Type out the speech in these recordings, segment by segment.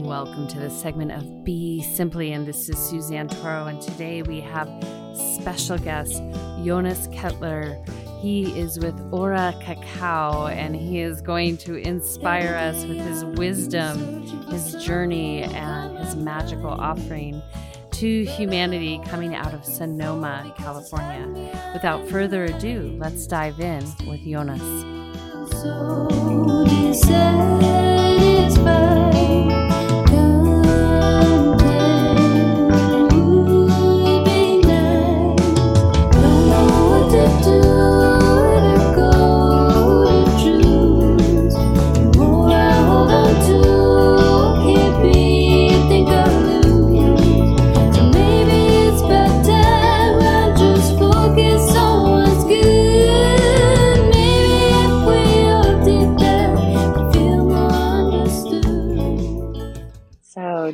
Welcome to this segment of Be Simply, and this is Suzanne Toro. And today we have special guest Jonas Ketterle. He is with Ora Cacao, and he is going to inspire us with his wisdom, his journey, and his magical offering to humanity coming out of Sonoma, California. Without further ado, let's dive in with Jonas. So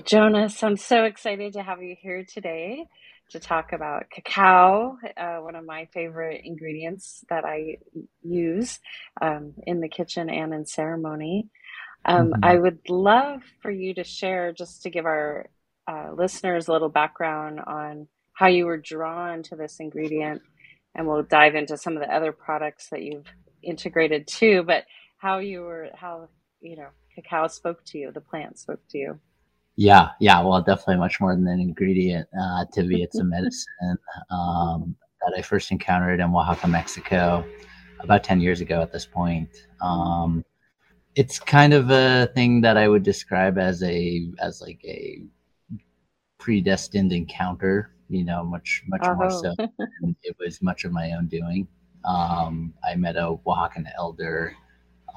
Jonas, I'm so excited to have you here today to talk about cacao, uh, one of my favorite ingredients that I use um, in the kitchen and in ceremony. Um, mm-hmm. I would love for you to share, just to give our uh, listeners a little background on how you were drawn to this ingredient, and we'll dive into some of the other products that you've integrated too. But how you were, how you know, cacao spoke to you, the plant spoke to you. Yeah, yeah. Well, definitely much more than an ingredient. Uh, to me, it's a medicine um, that I first encountered in Oaxaca, Mexico, about ten years ago. At this point, um, it's kind of a thing that I would describe as a as like a predestined encounter. You know, much much more so. it was much of my own doing. Um, I met a Oaxacan elder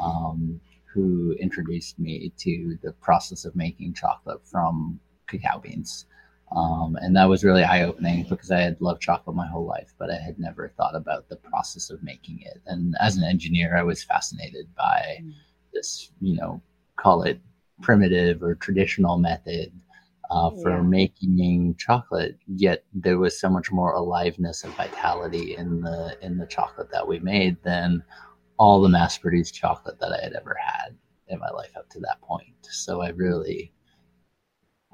um, who introduced me to the process of making chocolate from cacao beans. Um, and that was really eye opening because I had loved chocolate my whole life, but I had never thought about the process of making it. And as an engineer, I was fascinated by this, you know, call it primitive or traditional method uh, for yeah. making chocolate. Yet there was so much more aliveness and vitality in the in the chocolate that we made than all the mass produced chocolate that I had ever had in my life up to that point. So I really,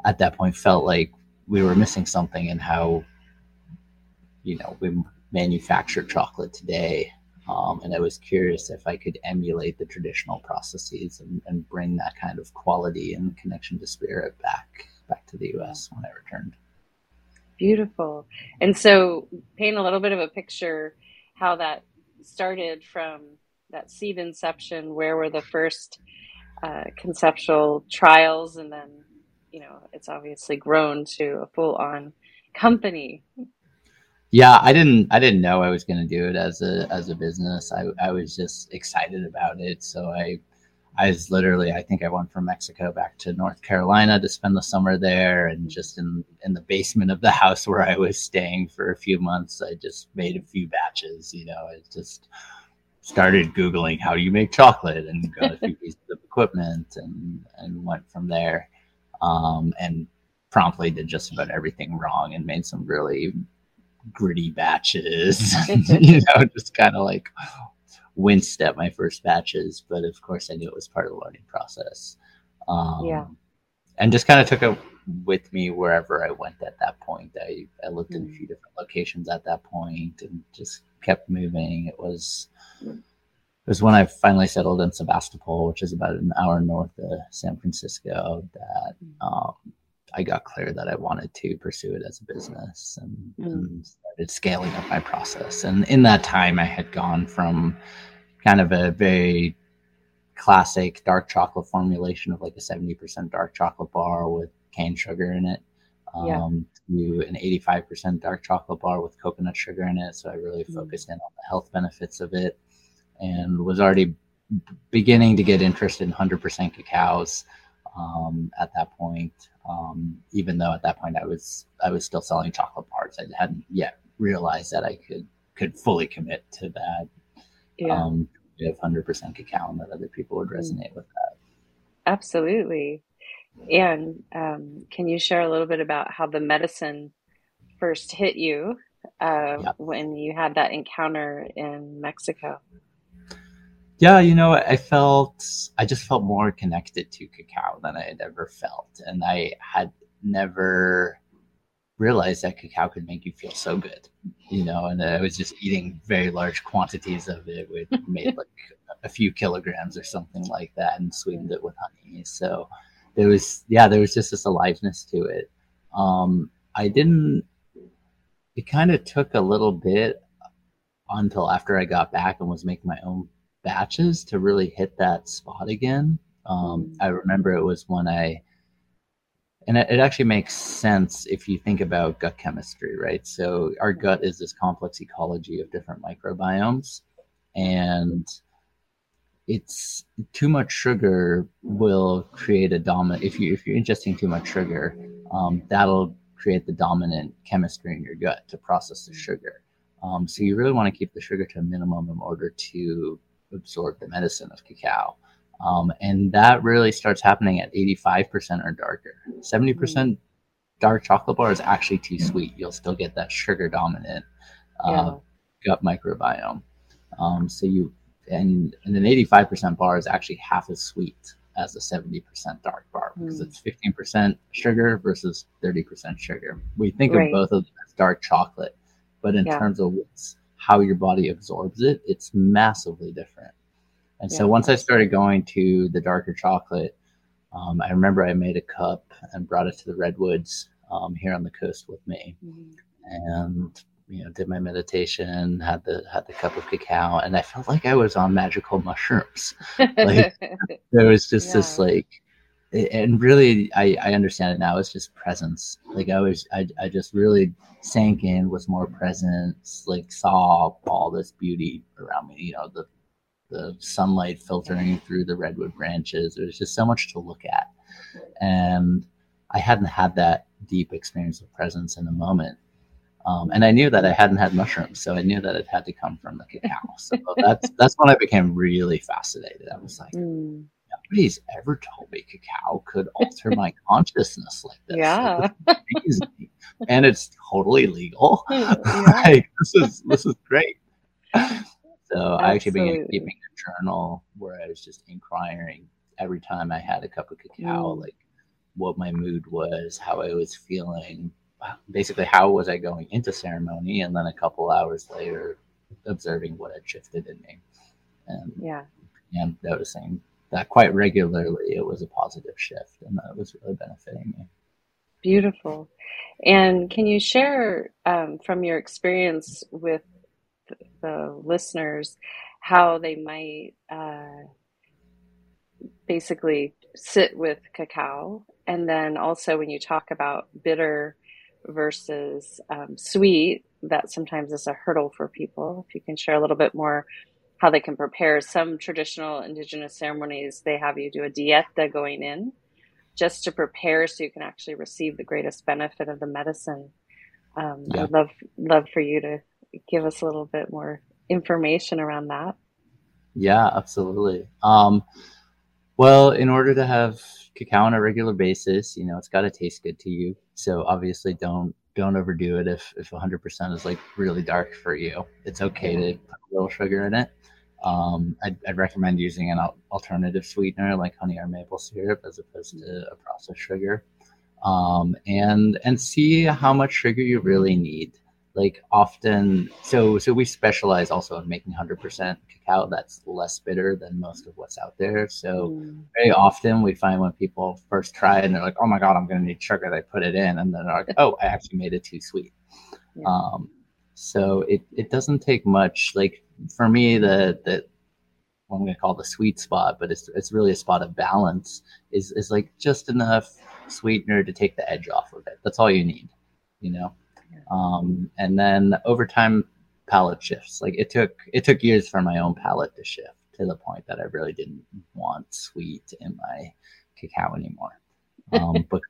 at that point, felt like we were missing something in how, you know, we manufacture chocolate today. Um, and I was curious if I could emulate the traditional processes and, and bring that kind of quality and connection to spirit back back to the U.S. when I returned. Beautiful. And so, paint a little bit of a picture how that started from that seed inception where were the first uh, conceptual trials? And then you know it's obviously grown to a full-on company. Yeah i didn't i didn't know i was going to do it as a as a business. I i was just excited about it. So i i was literally i think i went from mexico back to north carolina to spend the summer there and just in in the basement of the house where i was staying for a few months i just made a few batches you know it just started googling how do you make chocolate and got a few pieces of equipment and and went from there um, and promptly did just about everything wrong and made some really gritty batches. You know just kind of like winced at my first batches but of course i knew it was part of the learning process. Um, yeah. and just kind of took it with me wherever i went at that point i, I looked mm. in a few different locations at that point and just kept moving it was it was when I finally settled in Sebastopol, which is about an hour north of San Francisco, that um, I got clear that I wanted to pursue it as a business and, mm. and, started scaling up my process. And in that time, I had gone from kind of a very classic dark chocolate formulation of like a 70% dark chocolate bar with cane sugar in it um, yeah. to an 85% dark chocolate bar with coconut sugar in it. So I really mm. focused in on the health benefits of it and was already beginning to get interested in 100% cacaos um, at that point. Um, even though at that point I was I was still selling chocolate bars, I hadn't yet realized that I could could fully commit to that. Yeah. Um, of 100% cacao and that other people would mm. resonate with that. Absolutely. And um, can you share a little bit about how the medicine first hit you uh, when you had that encounter in Mexico? Yeah, you know, I felt I just felt more connected to cacao than I had ever felt, and I had never realized that cacao could make you feel so good, you know. And I was just eating very large quantities of it. We made like a few kilograms or something like that, and sweetened it with honey. So there was, yeah, there was just this aliveness to it. Um, I didn't. It kind of took a little bit until after I got back and was making my own batches to really hit that spot again. Um, I remember it was when I, and it, actually makes sense if you think about gut chemistry, right? So our gut is this complex ecology of different microbiomes, and it's too much sugar will create a dominant. If you if you're ingesting too much sugar, um, that'll create the dominant chemistry in your gut to process the sugar. Um, so you really want to keep the sugar to a minimum in order to absorb the medicine of cacao. Um, and that really starts happening at 85% or darker. 70% dark chocolate bar is actually too sweet. You'll still get that sugar dominant uh, yeah. gut microbiome. Um, so you and, and an 85% bar is actually half as sweet as a 70% dark bar because mm. it's 15% sugar versus 30% sugar. We think right. of both of them as dark chocolate, but in yeah. terms of how your body absorbs it, it's massively different. And yeah. so once I started going to the darker chocolate, um, I remember I made a cup and brought it to the redwoods um, here on the coast with me, mm-hmm. and you know did my meditation, had the had the cup of cacao, and I felt like I was on magical mushrooms. like there was just yeah. this like and really I, I understand it now it's just presence like i was I, I just really sank in was more presence like saw all this beauty around me you know the the sunlight filtering through the redwood branches there's just so much to look at and i hadn't had that deep experience of presence in a moment um, and I knew that I hadn't had mushrooms, so I knew that it had to come from the cacao. So that's that's when I became really fascinated. I was like, mm nobody's ever told me cacao could alter my consciousness like this. Yeah. and it's totally legal. Yeah. like this is this is great. So Absolutely. I actually began keeping a journal where I was just inquiring every time I had a cup of cacao, mm. like what my mood was, how I was feeling, basically how was I going into ceremony, and then a couple hours later, observing what had shifted in me, and yeah, and noticing that quite regularly it was a positive shift and that was really benefiting me. Beautiful. And can you share um, from your experience with the listeners how they might uh, basically sit with cacao? And then also, when you talk about bitter versus um, sweet, that sometimes is a hurdle for people. If you can share a little bit more how they can prepare. Some traditional indigenous ceremonies, they have you do a dieta going in just to prepare so you can actually receive the greatest benefit of the medicine. Um, yeah. I'd love, love for you to give us a little bit more information around that. Yeah, absolutely. Um, well, in order to have cacao on a regular basis, you know, it's got to taste good to you. So obviously don't don't overdo it if if 100% is like really dark for you. It's okay to put a little sugar in it. Um, I'd, I'd, recommend using an alternative sweetener like honey or maple syrup as opposed to a processed sugar, um, and and see how much sugar you really need. Like often, so so we specialize also in making 100% cacao that's less bitter than most of what's out there. So mm. very often we find when people first try it and they're like, "Oh my god, I'm going to need sugar," they put it in, and then they're like, "Oh, I actually made it too sweet." Yeah. Um, so it, it doesn't take much. Like for me, the the what I'm going to call the sweet spot, but it's it's really a spot of balance. Is is like just enough sweetener to take the edge off of it. That's all you need, you know. Um, and then over time, palate shifts. Like it took it took years for my own palate to shift to the point that I really didn't want sweet in my cacao anymore. Um, but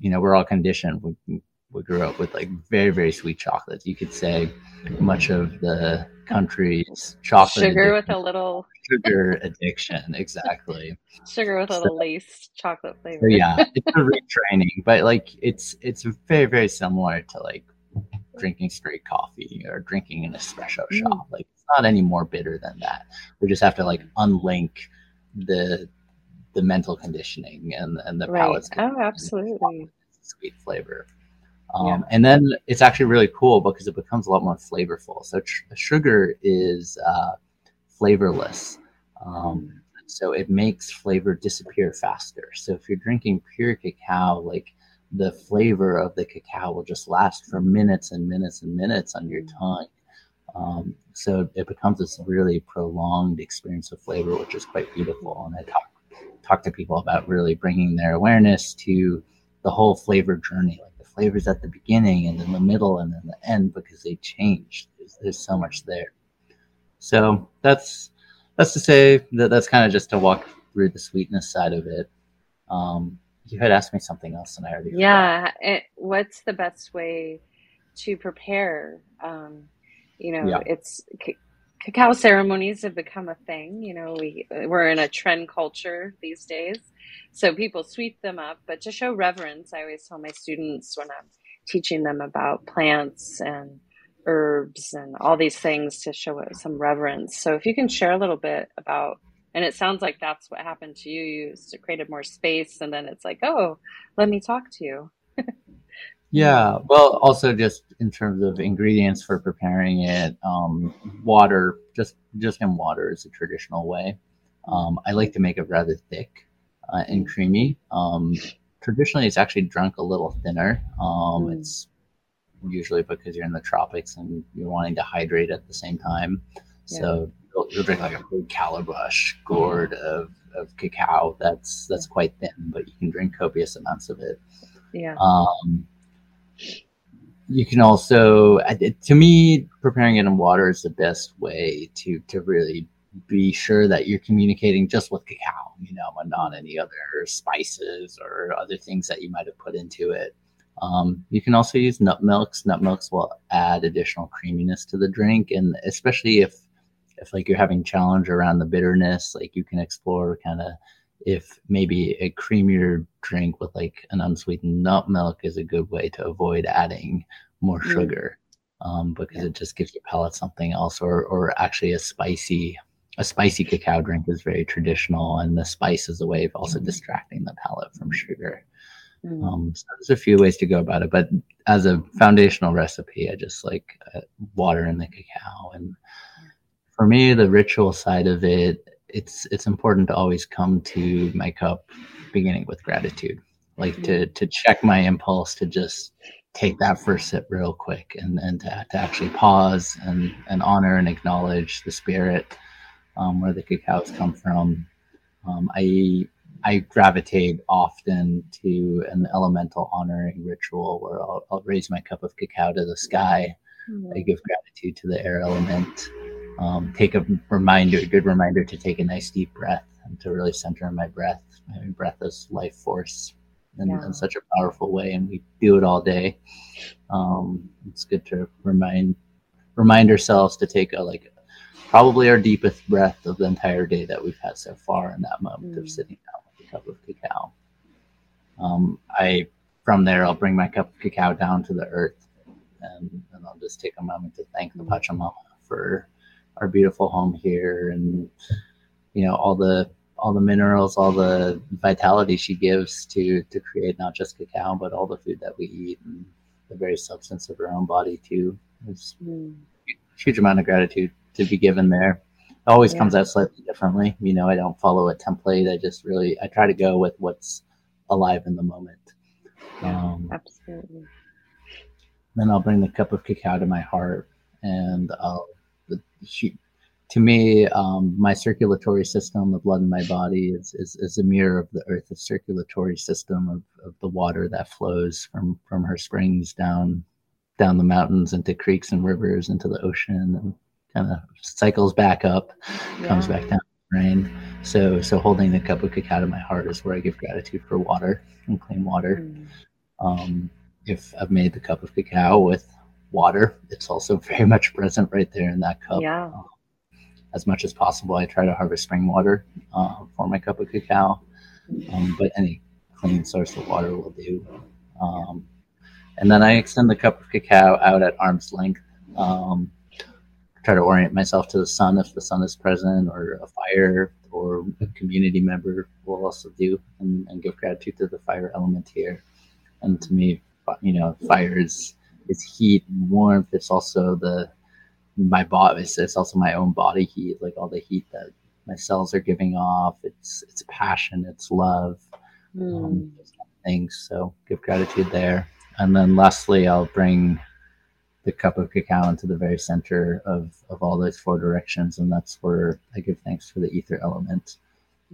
you know we're all conditioned. We, we grew up with like very very sweet chocolates. You could say much of the country's chocolate sugar with a little sugar addiction exactly sugar with a little laced chocolate flavor. So yeah, it's a retraining, but like it's it's very very similar to like drinking straight coffee or drinking an espresso mm. shot. Like it's not any more bitter than that. We just have to like unlink the the mental conditioning and and the right. palate's Oh, absolutely. sweet flavor. Um, yeah. And then it's actually really cool because it becomes a lot more flavorful. So tr- sugar is uh, flavorless. Um, so it makes flavor disappear faster. So if you're drinking pure cacao, like the flavor of the cacao will just last for minutes and minutes and minutes on your tongue. Um, so it becomes this really prolonged experience of flavor, which is quite beautiful. And I talk talk to people about really bringing their awareness to the whole flavor journey, like the flavors at the beginning and in the middle and then the end, because they change. There's, there's so much there. So that's that's to say that that's kind of just to walk through the sweetness side of it. Um, you had asked me something else, and I already yeah. It, what's the best way to prepare? Um, you know, yeah. it's c- cacao ceremonies have become a thing. You know, we we're in a trend culture these days, so people sweep them up. But to show reverence, I always tell my students when I'm teaching them about plants and herbs and all these things to show some reverence. So if you can share a little bit about and it sounds like that's what happened to you. You created more space, and then it's like, oh, let me talk to you. yeah. Well, also just in terms of ingredients for preparing it, um, water, just just in water is a traditional way. Um, I like to make it rather thick uh, and creamy. Um, traditionally, it's actually drunk a little thinner. Um, mm. It's usually because you're in the tropics and you're wanting to hydrate at the same time. Yeah. So you'll, drink like a big calabash gourd of, of cacao. That's that's quite thin, but you can drink copious amounts of it. Yeah. Um, you can also, to me, preparing it in water is the best way to to really be sure that you're communicating just with cacao, you know, and not any other spices or other things that you might have put into it. Um, you can also use nut milks. Nut milks will add additional creaminess to the drink, and especially if if like you're having challenge around the bitterness, like you can explore kind of if maybe a creamier drink with like an unsweetened nut milk is a good way to avoid adding more mm. sugar um, because yeah. it just gives your palate something else or or actually a spicy a spicy cacao drink is very traditional and the spice is a way of also mm. distracting the palate from sugar Mm. Um, so there's a few ways to go about it, but as a foundational recipe, I just like uh, water in the cacao. And for me, the ritual side of it, it's it's important to always come to my cup beginning with gratitude, like to to check my impulse to just take that first sip real quick and and to, to actually pause and and honor and acknowledge the spirit um, where the cacao's come from. Um, I I gravitate often to an elemental honoring ritual where I'll, I'll raise my cup of cacao to the sky. Mm-hmm. I give gratitude to the air element. Um, take a reminder, a good reminder to take a nice deep breath and to really center my breath. My breath is life force in, yeah. in such a powerful way, and we do it all day. Um, it's good to remind remind ourselves to take a like probably our deepest breath of the entire day that we've had so far in that moment mm. of sitting down with a cup of cacao. Um, I from there I'll bring my cup of cacao down to the earth, and, and I'll just take a moment to thank the Pachamama for our beautiful home here, and you know all the all the minerals, all the vitality she gives to to create not just cacao but all the food that we eat and the very substance of her own body too. There's mm. huge amount of gratitude to be given there It always yeah. comes out slightly differently. You know, I don't follow a template. I just really I try to go with what's alive in the moment. Um, absolutely. Then I'll bring the cup of cacao to my heart, and I'll she, to me, um, my circulatory system, the blood in my body, is, is, is a mirror of the Earth's circulatory system of, of the water that flows from from her springs down down the mountains into creeks and rivers into the ocean and kind of cycles back up, yeah. comes back down rain. So so holding the cup of cacao to my heart is where I give gratitude for water and clean water. Mm. Um, if I've made the cup of cacao with water, it's also very much present right there in that cup. Yeah. Uh, as much as possible, I try to harvest spring water uh, for my cup of cacao, um, but any clean source of water will do. Um, and then I extend the cup of cacao out at arm's length. Um, try to orient myself to the sun if the sun is present, or a fire, or a community member will also do, and, and give gratitude to the fire element here. And to me, you know, fire is is heat and warmth. It's also the my body. It's, it's also my own body heat, like all the heat that my cells are giving off. It's it's passion. It's love. Mm. Um, things. So give gratitude there. And then lastly, I'll bring the cup of cacao into the very center of, of all those four directions. And that's where I give thanks for the ether element,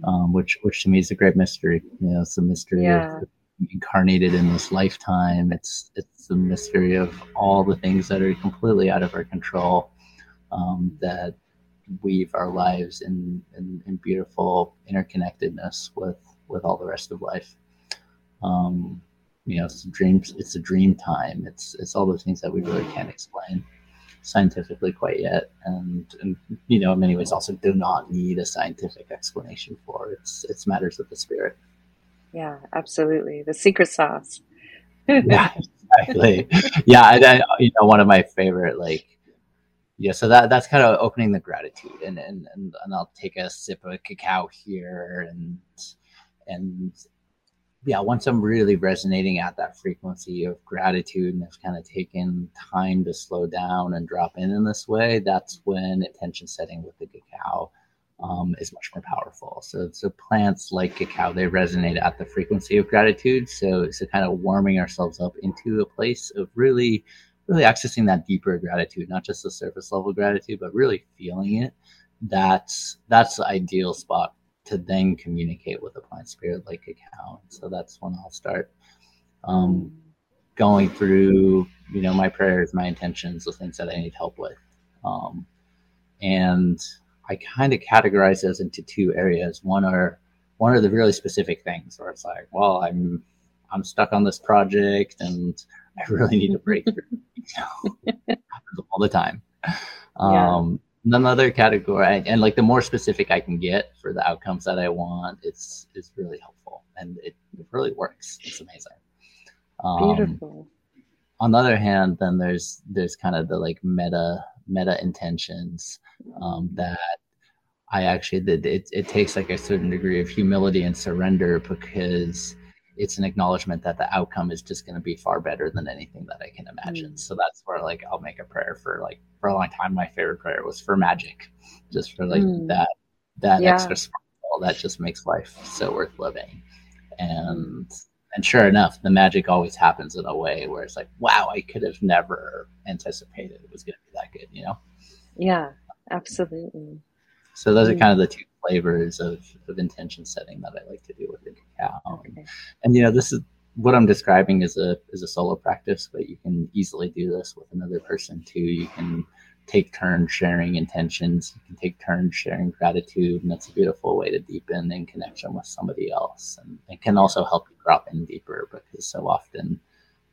um, which, which to me is a great mystery. You know, it's a mystery yeah. of incarnated in this lifetime. It's, it's the mystery of all the things that are completely out of our control, um, that weave our lives in, in, in beautiful interconnectedness with, with all the rest of life. Um, you know, it's a dream. It's a dream time. It's it's all those things that we really can't explain scientifically quite yet, and and you know, in many ways, also do not need a scientific explanation for. It's it's matters of the spirit. Yeah, absolutely. The secret sauce. yeah, exactly. yeah, and I, you know, one of my favorite like yeah so that that's kind of opening the gratitude and, and and and i'll take a sip of cacao here and and yeah, once I'm really resonating at that frequency of gratitude and it's kind of taken time to slow down and drop in in this way, that's when attention setting with the cacao um, is much more powerful. So, so plants like cacao, they resonate at the frequency of gratitude. So, so kind of warming ourselves up into a place of really, really accessing that deeper gratitude, not just the surface level gratitude, but really feeling it. That's that's the ideal spot to then communicate with a plant spirit like cacao. So that's when I'll start um, going through, you know, my prayers, my intentions, the things that I need help with. Um, and I kind of categorize those into two areas. One are one are the really specific things where it's like, well, I'm I'm stuck on this project and I really need a breakthrough. you know, happens all the time. Um, another category and like the more specific i can get for the outcomes that i want it's it's really helpful and it, it really works it's amazing um, beautiful on the other hand then there's there's kind of the like meta meta intentions um, that i actually did it, it takes like a certain degree of humility and surrender because it's an acknowledgement that the outcome is just going to be far better than anything that I can imagine. Mm. So that's where like I'll make a prayer for like for a long time. My favorite prayer was for magic, just for like mm. that that yeah. extra sparkle that just makes life so worth living. And and sure enough, the magic always happens in a way where it's like, wow, I could have never anticipated it was going to be that good, you know? Yeah, absolutely. So those mm. are kind of the two flavors of, of intention setting that I like to do with the cacao. Okay. And, and, you know, this is what I'm describing is a is a solo practice, but you can easily do this with another person too. You can take turns sharing intentions. You can take turns sharing gratitude, and that's a beautiful way to deepen in connection with somebody else. And it can also help you drop in deeper because so often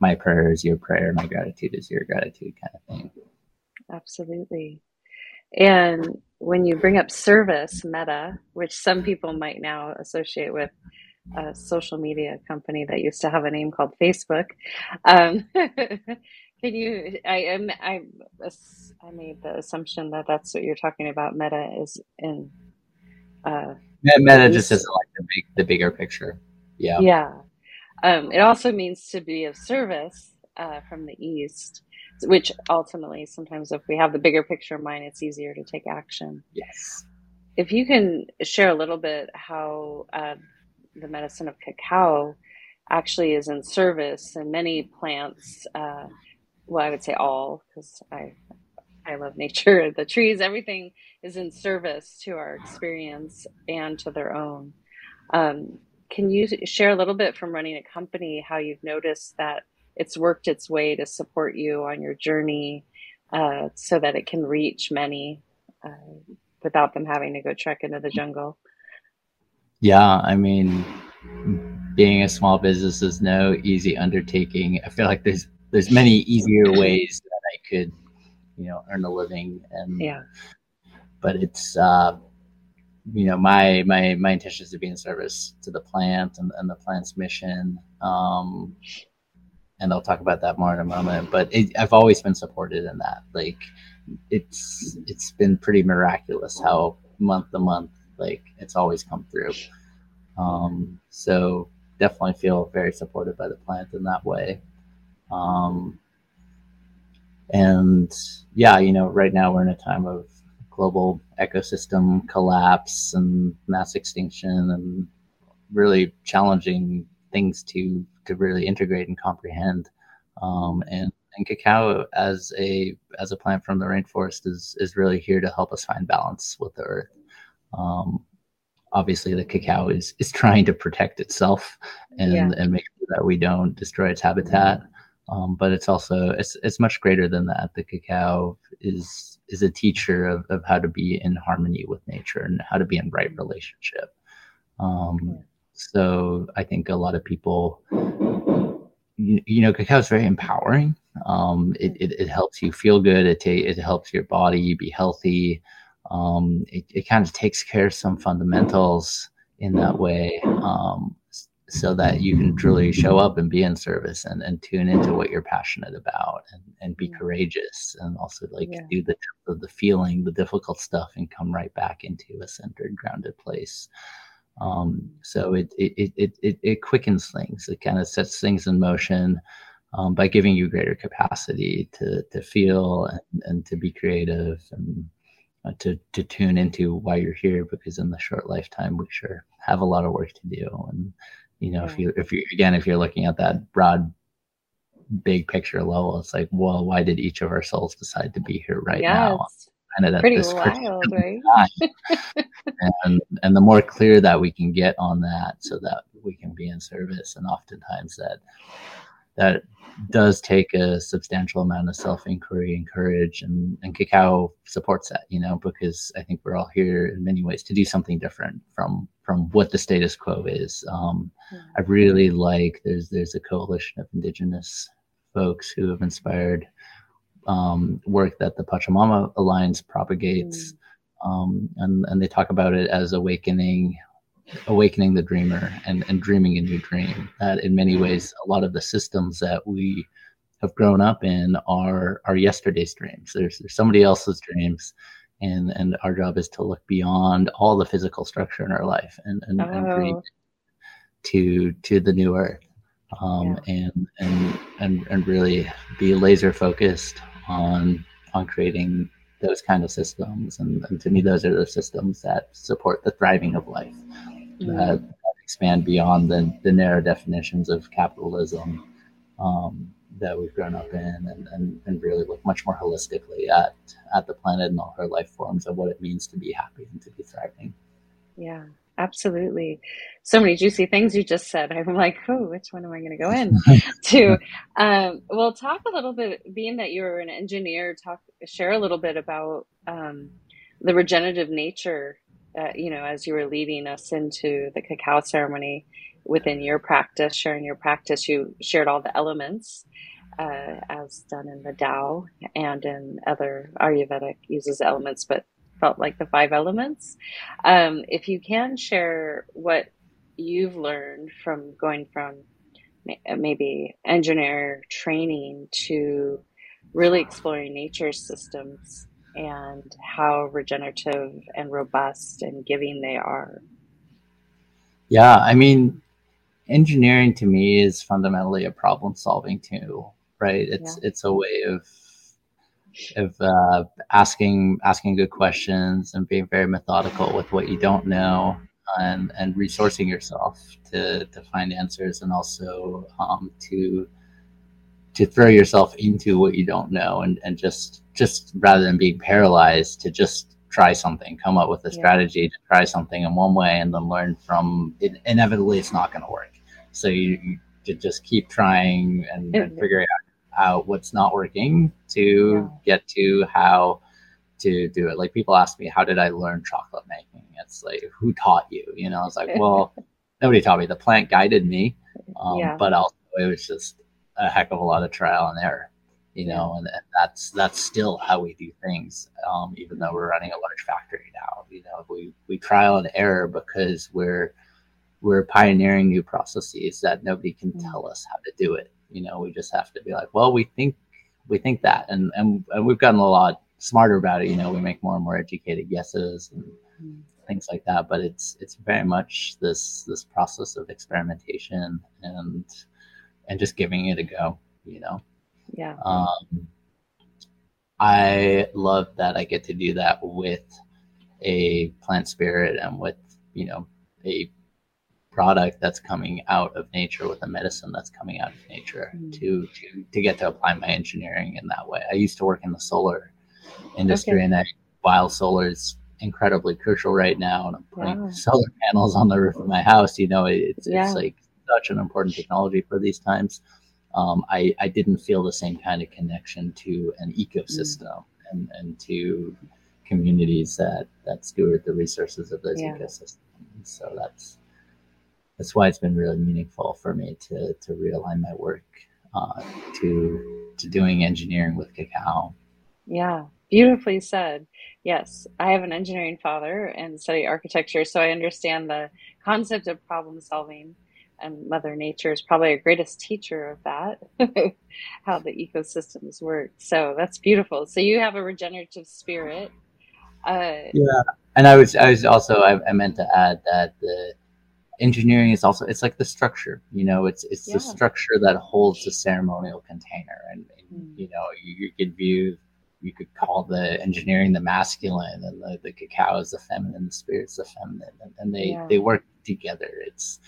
my prayer is your prayer, my gratitude is your gratitude kind of thing. Absolutely. And when you bring up service, Meta, which some people might now associate with a social media company that used to have a name called Facebook, um, can you? I am. I I made the assumption that that's what you're talking about. Meta is in. Uh, Meta just isn't like the big, the bigger picture. Yeah. Yeah. Um, it also means to be of service uh, from the east which ultimately sometimes if we have the bigger picture in mind it's easier to take action yes if you can share a little bit how uh, the medicine of cacao actually is in service and many plants uh, well i would say all because i i love nature the trees everything is in service to our experience and to their own um, can you share a little bit from running a company how you've noticed that it's worked its way to support you on your journey uh, so that it can reach many uh, without them having to go trek into the jungle. Yeah, I mean, being a small business is no easy undertaking. I feel like there's there's many easier ways that I could, you know, earn a living, and yeah, but it's uh, you know my my my intention is to be in service to the plant and, and the plant's mission. Um, and I'll talk about that more in a moment. But it, I've always been supported in that. Like it's it's been pretty miraculous how month to month like it's always come through. Um, so definitely feel very supported by the plant in that way. Um, and yeah, you know, right now we're in a time of global ecosystem collapse and mass extinction and really challenging things to to really integrate and comprehend. Um, and and cacao as a as a plant from the rainforest is is really here to help us find balance with the earth. Um, obviously, the cacao is is trying to protect itself and yeah. and make sure that we don't destroy its habitat. Um, but it's also it's it's much greater than that. The cacao is is a teacher of, of how to be in harmony with nature and how to be in right relationship. Um, so I think a lot of people, you, you know, cacao is very empowering. Um, it, it, it, helps you feel good. It, ta- it helps your body be healthy. Um, it, it kind of takes care of some fundamentals in that way um, so that you can truly show up and be in service and, and tune into what you're passionate about and, and be courageous and also like yeah. do the the feeling, the difficult stuff and come right back into a centered, grounded place. Um, so it, it, it, it, it quickens things. It kind of sets things in motion um, by giving you greater capacity to, to feel and, and to be creative and uh, to, to tune into why you're here. Because in the short lifetime, we sure have a lot of work to do. And, you know, yeah. if you, if you, again, if you're looking at that broad, big picture level, it's like, well, why did each of our souls decide to be here right yes. now? kind of pretty wild, right? and and the more clear that we can get on that, so that we can be in service, and oftentimes that that does take a substantial amount of self inquiry and courage, and and cacao supports that, you know, because I think we're all here in many ways to do something different from from what the status quo is. Um, yeah. I really like there's there's a coalition of indigenous folks who have inspired um, work that the Pachamama Alliance propagates, mm. um, and and they talk about it as awakening, awakening the dreamer and and dreaming a new dream. That in many ways, a lot of the systems that we have grown up in are are yesterday's dreams. There's there's somebody else's dreams. And, and our job is to look beyond all the physical structure in our life and, and, oh. and dream to to the new earth um, yeah. and and and and really be laser focused on on creating those kind of systems and, and, to me those are the systems that support the thriving of life mm-hmm. that, that, expand beyond the, the narrow definitions of capitalism um, that we've grown up in and, and, and really look much more holistically at at the planet and all her life forms and what it means to be happy and to be thriving. Yeah absolutely. So many juicy things you just said. I'm like oh which one am i going to go in to? Um, well talk a little bit being that you're an engineer talk share a little bit about um, the regenerative nature uh, you know as you were leading us into the cacao ceremony within your practice sharing your practice you shared all the elements uh, as done in the Tao and in other Ayurvedic uses elements, but felt like the five elements. Um, if you can share what you've learned from going from maybe engineer training to really exploring nature systems and how regenerative and robust and giving they are. Yeah, I mean, engineering to me is fundamentally a problem solving tool, right? It's yeah. it's a way of of uh, asking asking good questions and being very methodical with what you don't know and and resourcing yourself to to find answers and also um, to to throw yourself into what you don't know and and just just rather than being paralyzed to just try something come up with a strategy to try something in one way and then learn from it inevitably it's not going to work so you, you just keep trying and, and figuring out out what's not working to yeah. get to how to do it. Like people ask me, how did I learn chocolate making? It's like, who taught you? You know, it's like, well, nobody taught me. The plant guided me, um, yeah. but also it was just a heck of a lot of trial and error. You know, and, and that's that's still how we do things, um, even though we're running a large factory now. You know, we we trial and error because we're we're pioneering new processes that nobody can mm. tell us how to do it you know, we just have to be like, well, we think we think that, and and, and we've gotten a lot smarter about it. You know, we make more and more educated guesses and mm-hmm. things like that. But it's it's very much this this process of experimentation and and just giving it a go. You know. Yeah. Um, I love that I get to do that with a plant spirit and with you know a product that's coming out of nature with a medicine that's coming out of nature mm. to, to to get to apply my engineering in that way. I used to work in the solar industry okay. and I, while solar is incredibly crucial right now and I'm putting wow. solar panels on the roof of my house, you know, it's, yeah. it's like such an important technology for these times. Um, I, I didn't feel the same kind of connection to an ecosystem mm. and, and to communities that, that steward the resources of those yeah. ecosystems. So that's that's why it's been really meaningful for me to to realign my work uh, to to doing engineering with cacao. Yeah, beautifully said. Yes, I have an engineering father and study architecture, so I understand the concept of problem solving. And Mother Nature is probably our greatest teacher of that, how the ecosystems work. So that's beautiful. So you have a regenerative spirit. Uh, yeah, and I was I was also I, I meant to add that the engineering is also it's like the structure you know it's it's yeah. the structure that holds the ceremonial container and, and mm. you know you, you, could view you could call the engineering the masculine and the, the cacao is the feminine the spirit's the feminine and, and they yeah. they work together it's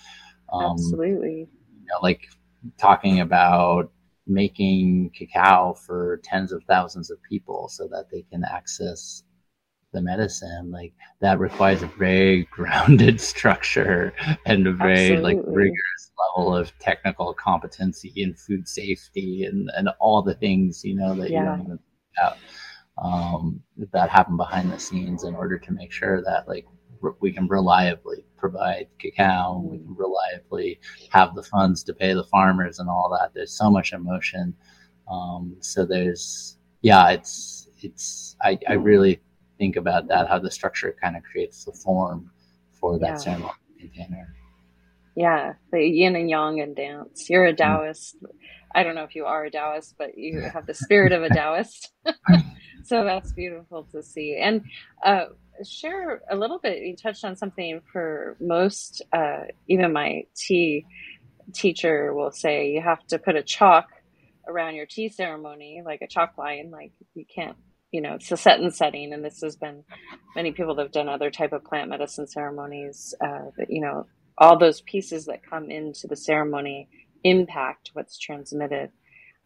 um, absolutely you know like talking about making cacao for tens of thousands of people so that they can access the medicine like that requires a very grounded structure and a very Absolutely. like rigorous level of technical competency in food safety and and all the things you know that yeah. you don't even think about um, that happen behind the scenes in order to make sure that like we can reliably provide cacao we can reliably have the funds to pay the farmers and all that there's so much emotion um, so there's yeah it's it's I, I really think about that, how the structure kind of creates the form for that yeah. ceremony container. Yeah, the yin and yang and dance. You're a mm. Taoist. I don't know if you are a Taoist, but you have the spirit of a Taoist. so that's beautiful to see. And uh, share a little bit. You touched on something for most, uh, even my tea teacher will say you have to put a chalk around your tea ceremony, like a chalk line. Like you can't you know it's a set and setting and this has been many people that have done other type of plant medicine ceremonies uh, that you know all those pieces that come into the ceremony impact what's transmitted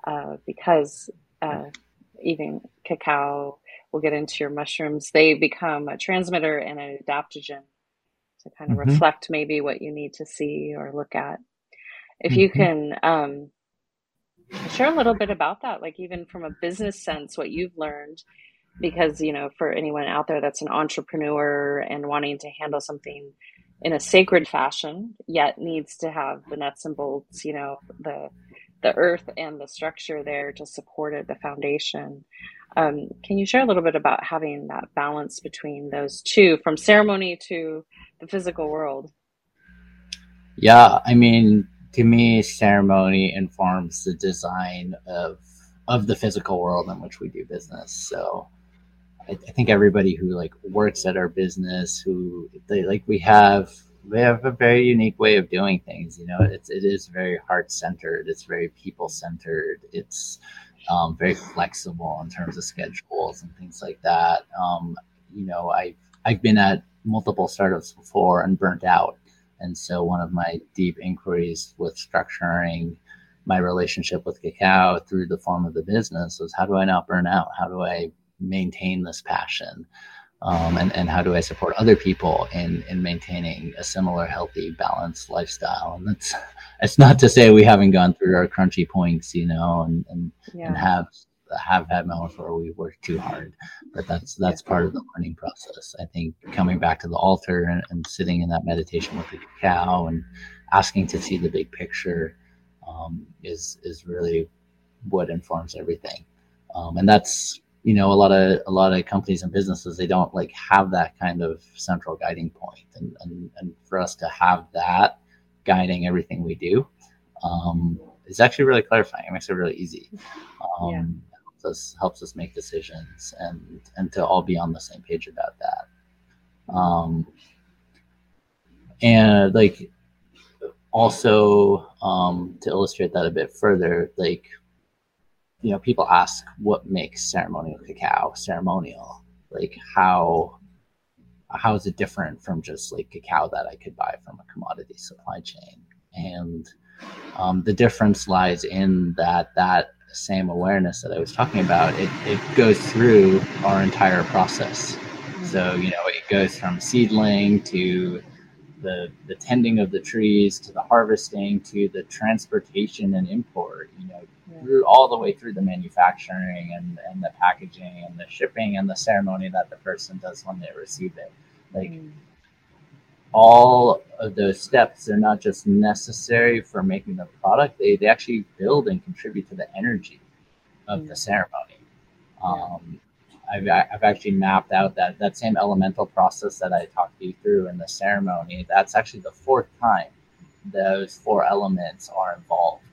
uh, because uh, even cacao we'll get into your mushrooms they become a transmitter and an adaptogen to kind of mm-hmm. reflect maybe what you need to see or look at if mm-hmm. you can um, share a little bit about that like even from a business sense what you've learned because you know for anyone out there that's an entrepreneur and wanting to handle something in a sacred fashion yet needs to have the nuts and bolts you know the the earth and the structure there to support it the foundation um, can you share a little bit about having that balance between those two from ceremony to the physical world yeah i mean to me, ceremony informs the design of of the physical world in which we do business. So I, I think everybody who like works at our business, who they like, we have we have a very unique way of doing things. You know, it's it is very heart centered. It's very people centered. It's um, very flexible in terms of schedules and things like that. Um, you know, I I've been at multiple startups before and burnt out and so one of my deep inquiries with structuring my relationship with cacao through the form of the business was how do I not burn out? How do I maintain this passion? Um, and, and how do I support other people in, in maintaining a similar healthy, balanced lifestyle? And that's it's not to say we haven't gone through our crunchy points, you know, and, and, yeah. and have have had moments where we worked too hard, but that's that's part of the learning process. I think coming back to the altar and, and sitting in that meditation with the cacao and asking to see the big picture um, is is really what informs everything. Um, and that's you know a lot of a lot of companies and businesses they don't like have that kind of central guiding point, and and, and for us to have that guiding everything we do um, is actually really clarifying. It makes it really easy. Um, yeah us helps us make decisions and and to all be on the same page about that. Um, and like also um, to illustrate that a bit further, like you know, people ask what makes ceremonial cacao ceremonial. Like how how is it different from just like cacao that I could buy from a commodity supply chain? And um, the difference lies in that that same awareness that I was talking about, it, it goes through our entire process. So, you know, it goes from seedling to the, the tending of the trees to the harvesting to the transportation and import, you know, yeah. through all the way through the manufacturing and, and the packaging and the shipping and the ceremony that the person does when they receive it. Like mm. all of those steps, they're not just necessary for making the product, they, they actually build and contribute to the energy of mm. the ceremony. Um, I've, I've actually mapped out that that same elemental process that I talked you through in the ceremony. That's actually the fourth time those four elements are involved.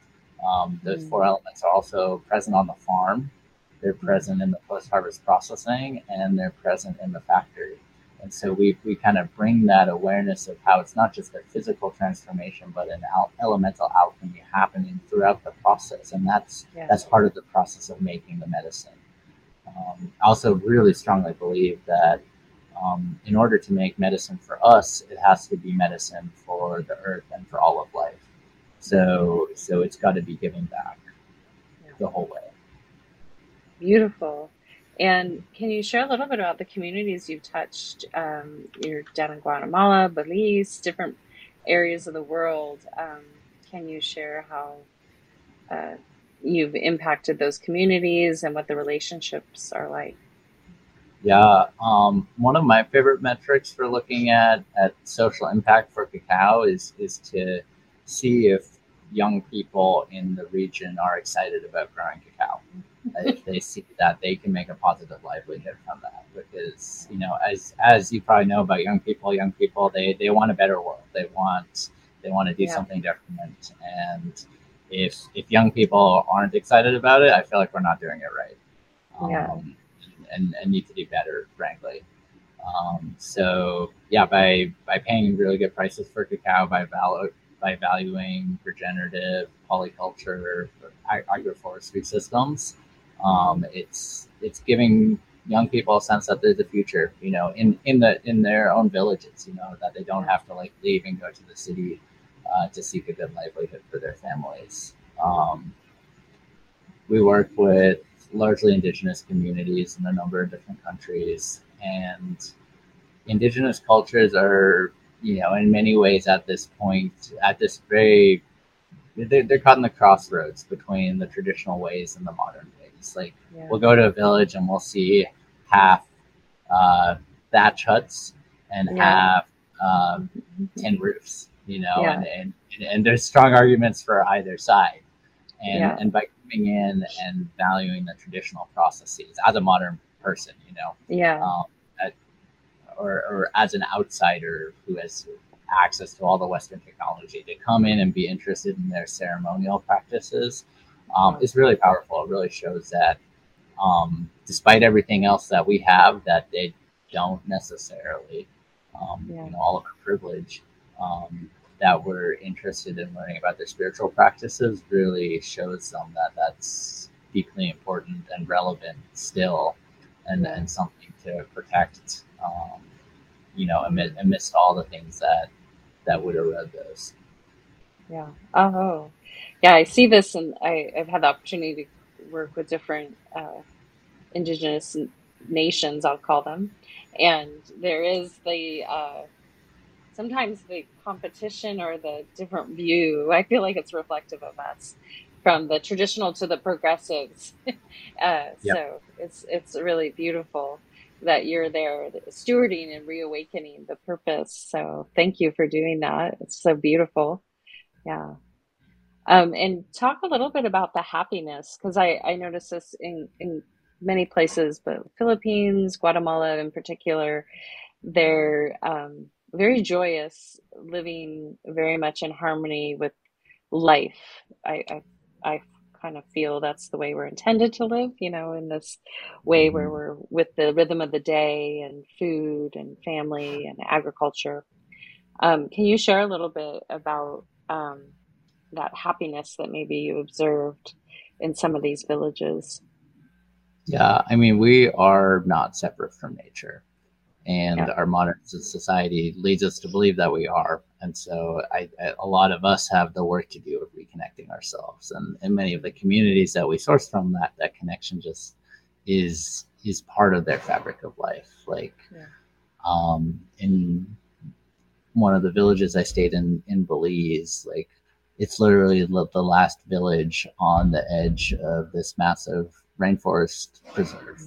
Um, those mm. four elements are also present on the farm. They're present in the post-harvest processing, and they're present in the factory. And so we, we kind of bring that awareness of how it's not just a physical transformation, but an al- elemental alchemy happening throughout the process. And that's yeah. that's part of the process of making the medicine. Um, I also really strongly believe that um, in order to make medicine for us, it has to be medicine for the earth and for all of life. So, so it's got to be giving back yeah. the whole way. Beautiful. And can you share a little bit about the communities you've touched? Um, you're down in Guatemala, Belize, different areas of the world. Um, can you share how uh, you've impacted those communities and what the relationships are like. Yeah, um, one of my favorite metrics for looking at at social impact for cacao is is to see if young people in the region are excited about growing cacao. if they see that they can make a positive livelihood from that, because you know, as as you probably know about young people, young people they they want a better world. They want they want to do yeah. something different, and if if young people aren't excited about it, I feel like we're not doing it right. Um, yeah. And, and need to do better, frankly. Um, so yeah, by by paying really good prices for cacao, by value by valuing regenerative polyculture agroforestry systems, um, it's it's giving young people a sense that there's a future, you know, in in the in their own villages, you know, that they don't have to like leave and go to the city uh, to seek a good livelihood for their families. Um, we work with largely indigenous communities in a number of different countries, and indigenous cultures are, you know, in many ways at this point, at this very, they're, they're caught in the crossroads between the traditional ways and the modern ways. Like, yeah. we'll go to a village and we'll see half uh, thatch huts and yeah. half um, tin roofs you know, yeah. and, and, and there's strong arguments for either side. And, yeah. and by coming in and valuing the traditional processes as a modern person, you know, yeah, um, at, or, or as an outsider who has access to all the Western technology to come in and be interested in their ceremonial practices um, is really powerful. It really shows that um, despite everything else that we have, that they don't necessarily, um, yeah. you know, all of our privilege, um, that were interested in learning about their spiritual practices really shows them that that's deeply important and relevant still and, and something to protect um, you know amid, amidst all the things that that would erode those. Yeah. Oh. Yeah i see this and I, i've had the opportunity to work with different uh, indigenous nations i'll call them. And there is the uh, sometimes the competition or the different view, I feel like it's reflective of us from the traditional to the progressives. uh, yep. So it's it's really beautiful that you're there stewarding and reawakening the purpose. So thank you for doing that. It's so beautiful. Yeah. Um, and talk a little bit about the happiness because I, I noticed this in, in many places, but Philippines, Guatemala in particular, they're um, very joyous, living very much in harmony with life. I, I, I kind of feel that's the way we're intended to live, you know, in this way where mm-hmm. we're with the rhythm of the day and food and family and agriculture. Um, can you share a little bit about um, that happiness that maybe you observed in some of these villages? Yeah, I mean, we are not separate from nature and yeah. our modern society leads us to believe that we are and so I, I, a lot of us have the work to do of reconnecting ourselves and in many of the communities that we source from that that connection just is is part of their fabric of life like yeah. um, in one of the villages i stayed in in belize like it's literally the last village on the edge of this massive rainforest preserve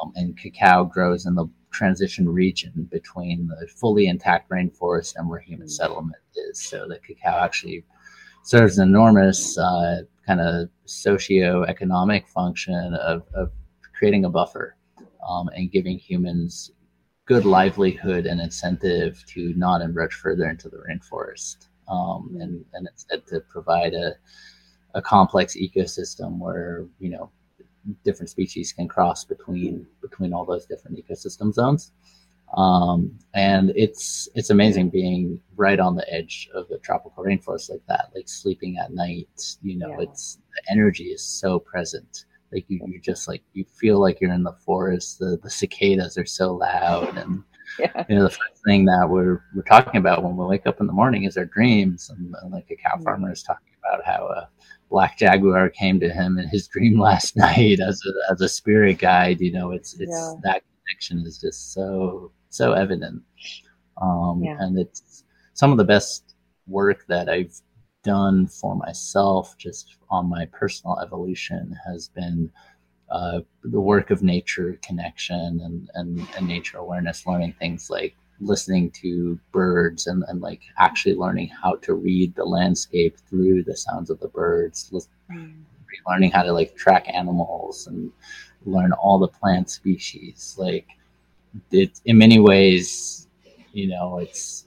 um, and cacao grows in the transition region between the fully intact rainforest and where human settlement is. So the cacao actually serves an enormous uh, kind of socio-economic function of, of creating a buffer um, and giving humans good livelihood and incentive to not encroach further into the rainforest. Um, and, and instead to provide a, a complex ecosystem where, you know, different species can cross between between all those different ecosystem zones. Um, and it's it's amazing being right on the edge of the tropical rainforest like that, like sleeping at night. You know, yeah. it's the energy is so present. Like you, you just like you feel like you're in the forest. The the cicadas are so loud, and yeah. you know the first thing that we're we're talking about when we wake up in the morning is our dreams. And, and like a cow farmer is talking about how uh, Black Jaguar came to him in his dream last night as a, as a spirit guide. You know, it's it's yeah. that connection is just so so evident, um, yeah. and it's some of the best work that I've done for myself, just on my personal evolution, has been uh, the work of nature connection and, and, and nature awareness, learning things like listening to birds and, and like actually learning how to read the landscape through the sounds of the birds mm. learning how to like track animals and learn all the plant species like it in many ways you know it's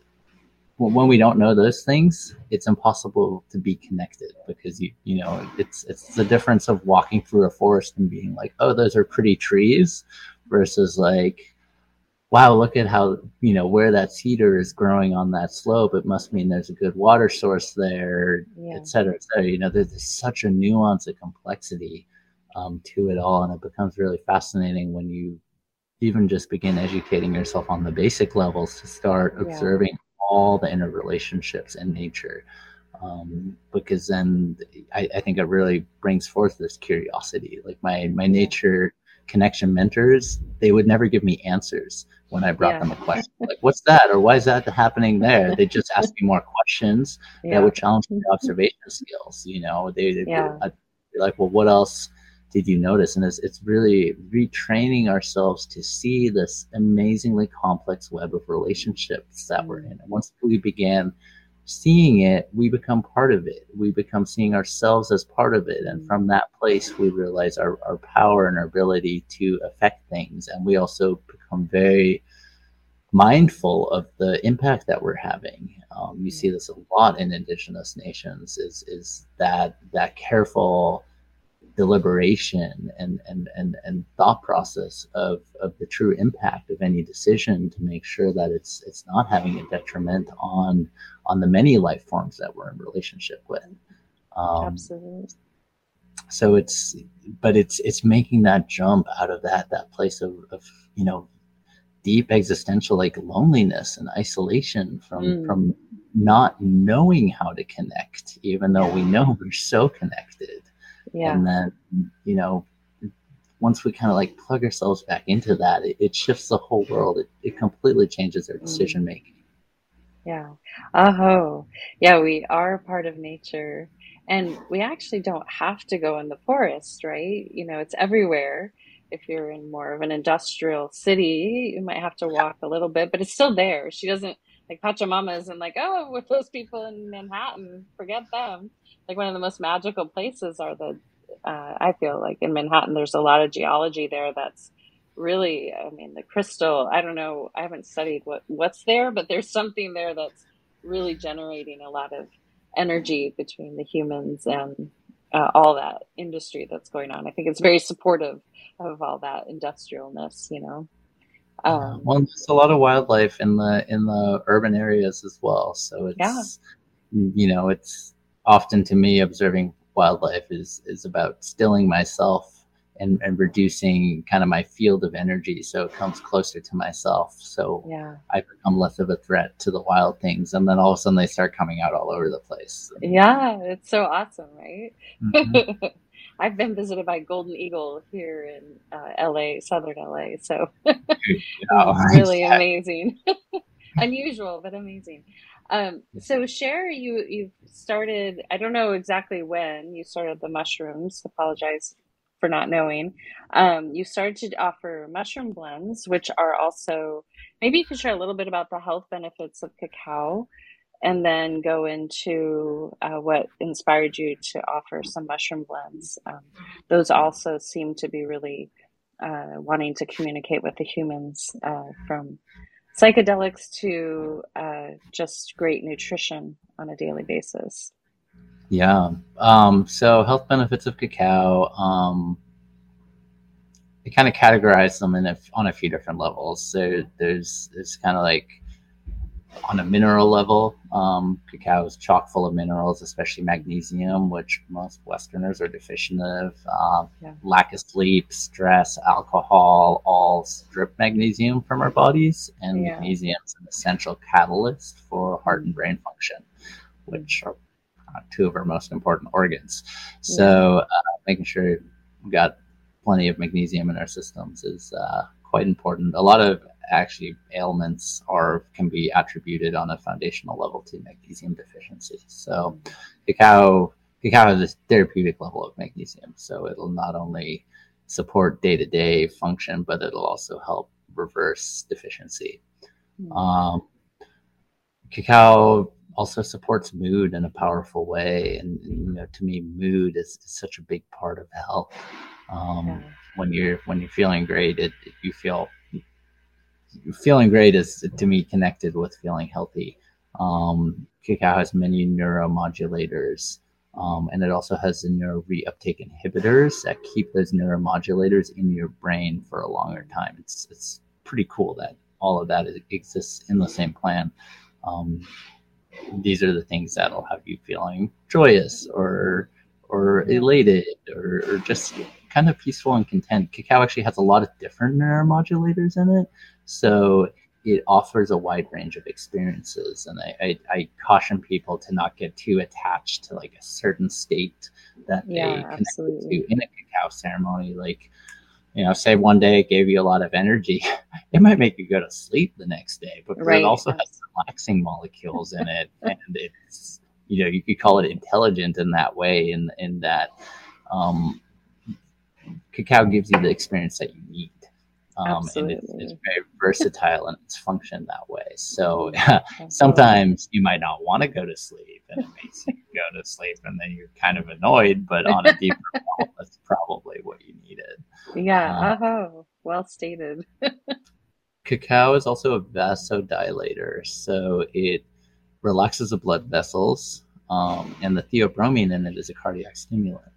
when we don't know those things it's impossible to be connected because you you know it's it's the difference of walking through a forest and being like oh those are pretty trees versus like wow, look at how, you know, where that cedar is growing on that slope. It must mean there's a good water source there, yeah. et cetera, et cetera. You know, there's such a nuance and complexity um, to it all. And it becomes really fascinating when you even just begin educating yourself on the basic levels to start yeah. observing all the interrelationships in nature. Um, because then I, I, think it really brings forth this curiosity. Like my my nature connection mentors, they would never give me answers when I brought yeah. them a question. Like, what's that? Or why is that happening there? They just ask me more questions yeah. that would challenge my mm-hmm. observation skills. You know, they, would yeah. be like, well, what else did you notice? And it's, it's really retraining ourselves to see this amazingly complex web of relationships that we're mm. in. And once we began seeing it, we become part of it. We become seeing ourselves as part of it. And from that place, we realize our, our power and our ability to affect things. And we also become very mindful of the impact that we're having. Um, you see this a lot in indigenous nations is, is that, that careful deliberation and, and, and, and thought process of, of the true impact of any decision to make sure that it's it's not having a detriment on on the many life forms that we're in relationship with. Um, Absolutely. So it's but it's it's making that jump out of that that place of, of you know deep existential like loneliness and isolation from mm. from not knowing how to connect even though we know we're so connected yeah. And then, you know, once we kind of like plug ourselves back into that, it, it shifts the whole world. It, it completely changes our decision making. Yeah. Oh, yeah, we are part of nature. And we actually don't have to go in the forest, right? You know, it's everywhere. If you're in more of an industrial city, you might have to walk a little bit, but it's still there. She doesn't like Pachamama isn't like, oh, with those people in Manhattan, forget them like one of the most magical places are the uh, I feel like in Manhattan there's a lot of geology there that's really I mean the crystal I don't know I haven't studied what what's there but there's something there that's really generating a lot of energy between the humans and uh, all that industry that's going on. I think it's very supportive of all that industrialness, you know. Um, well, there's a lot of wildlife in the in the urban areas as well, so it's yeah. you know it's often to me observing wildlife is is about stilling myself and, and reducing kind of my field of energy so it comes closer to myself. So yeah. i become less of a threat to the wild things and then all of a sudden they start coming out all over the place. Yeah it's so awesome right? Mm-hmm. i've been visited by golden eagle here in uh, la southern la so it's really amazing. Unusual but amazing. Um, so share you you've started i don't know exactly when you started the mushrooms apologize for not knowing. Um, you started to offer mushroom blends, which are also maybe you could share a little bit about the health benefits of cacao and then go into uh, what inspired you to offer some mushroom blends. Um, those also seem to be really uh, wanting to communicate with the humans uh, from psychedelics to uh, just great nutrition on a daily basis. Yeah. Um, so health benefits of cacao. Um, I kind of categorize them in a, on a few different levels. So there's it's kind of like on a mineral level, um, cacao is chock full of minerals, especially magnesium, which most Westerners are deficient of. Uh, yeah. Lack of sleep, stress, alcohol, all strip magnesium from our bodies, and yeah. magnesium is an essential catalyst for heart and brain function, which are two of our most important organs. So uh, making sure we've got plenty of magnesium in our systems is uh, quite important. A lot of actually ailments are can be attributed on a foundational level to magnesium deficiency. So cacao cacao has a therapeutic level of magnesium, so it'll not only support day to day function, but it'll also help reverse deficiency. Mm-hmm. Um, cacao also supports mood in a powerful way. And, you know, to me, mood is, is such a big part of health. Um, yeah. When you're when you're feeling great, it, it, you feel feeling great is to me connected with feeling healthy. Um, cacao has many neuromodulators. Um, and it also has the neuro reuptake inhibitors that keep those neuromodulators in your brain for a longer time. It's it's pretty cool that all of that exists in the same plant. Um, these are the things that'll have you feeling joyous or or elated or, or just kind of peaceful and content. Cacao actually has a lot of different neuromodulators in it, so it offers a wide range of experiences. And I, I, I caution people to not get too attached to like a certain state that yeah, they connect to in a cacao ceremony. Like you know, say one day it gave you a lot of energy, it might make you go to sleep the next day, but right. it also has relaxing molecules in it, and it's you know you could call it intelligent in that way, in in that um, cacao gives you the experience that you need. Um, and it's, it's, very versatile in its function that way. So sometimes you might not want to go to sleep, and it makes you go to sleep, and then you're kind of annoyed. But on a deeper level, that's probably what you needed. Yeah. Um, oh, well stated. cacao is also a vasodilator, so it relaxes the blood vessels, um, and the theobromine in it is a cardiac stimulant.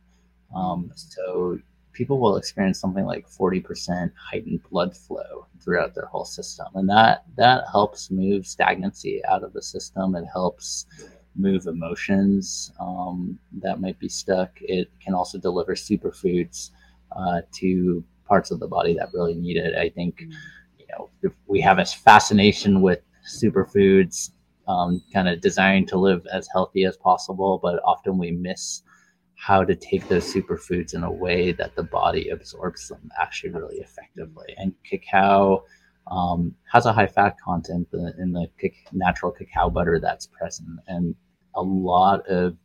Um, so people will experience something like 40% heightened blood flow throughout their whole system. And that that helps move stagnancy out of the system. It helps move emotions um, that might be stuck. It can also deliver superfoods uh, to parts of the body that really need it. I think you know we have a fascination with superfoods um, kind of desiring to live as healthy as possible but often we miss how to take those superfoods in a way that the body absorbs them actually really effectively. And cacao um, has a high fat content in the natural cacao butter that's present, and a lot of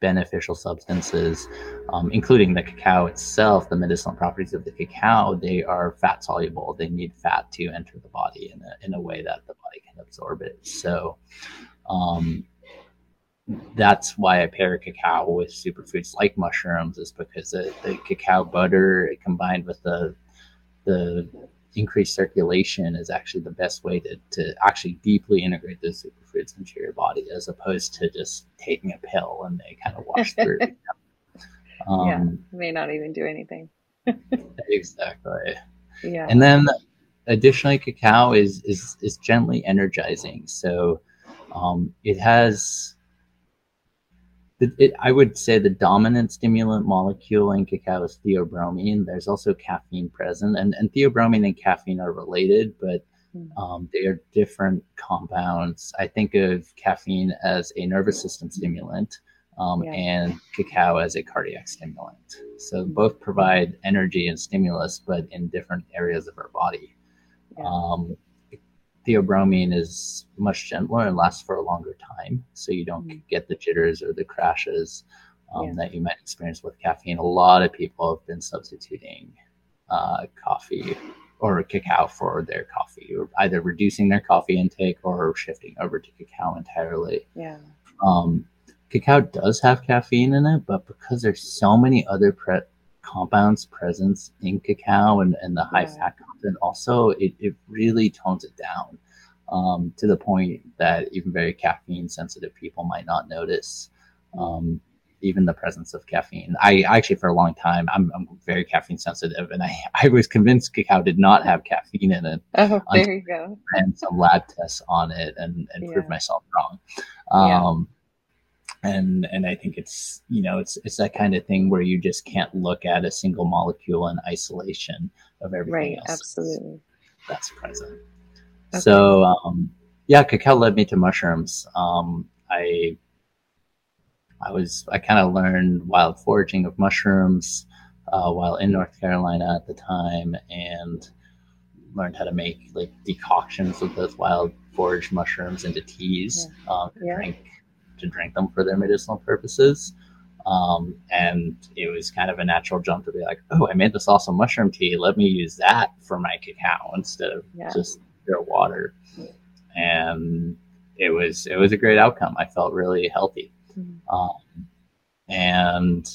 beneficial substances, um, including the cacao itself, the medicinal properties of the cacao, they are fat soluble. They need fat to enter the body in a, in a way that the body can absorb it. So, um, that's why I pair cacao with superfoods like mushrooms is because the, the cacao butter combined with the the increased circulation is actually the best way to, to actually deeply integrate those superfoods into your body as opposed to just taking a pill and they kind of wash through. Um, yeah, may not even do anything. exactly. Yeah. And then additionally, cacao is is is gently energizing. So um, it has. It, it, I would say the dominant stimulant molecule in cacao is theobromine. There's also caffeine present, and, and theobromine and caffeine are related, but hmm. um, they are different compounds. I think of caffeine as a nervous system stimulant, um, yeah. and cacao as a cardiac stimulant. So mm-hmm. both provide energy and stimulus, but in different areas of our body. Yeah. Um, theobromine is much gentler and lasts for a longer time, so you don't mm-hmm. get the jitters or the crashes um, yeah. that you might experience with caffeine. A lot of people have been substituting uh, coffee or cacao for their coffee, or either reducing their coffee intake or shifting over to cacao entirely. Yeah. Um, cacao does have caffeine in it, but because there's so many other pre- compounds presence in cacao and, and the high yeah. fat content, also it, it really tones it down um, to the point that even very caffeine sensitive people might not notice. Um, even the presence of caffeine. I actually, for a long time, I'm, I'm very caffeine sensitive, and I, I was convinced cacao did not have caffeine in it. Oh, there you go. and some lab tests on it and, and yeah. proved myself wrong. Um, and and I think it's you know it's it's that kind of thing where you just can't look at a single molecule in isolation of everything right, else. Absolutely, that's present. Okay. So um, yeah, cacao led me to mushrooms. Um, I I was I kind of learned wild foraging of mushrooms uh, while in North Carolina at the time, and learned how to make like decoctions of those wild foraged mushrooms into teas yeah. Um, yeah. drink to drink them for their medicinal purposes. Um, and it was kind of a natural jump to be like, oh, I made this awesome mushroom tea. Let me use that for my cacao instead of yeah. just pure water. And it was it was a great outcome. I felt really healthy, mm-hmm. um, and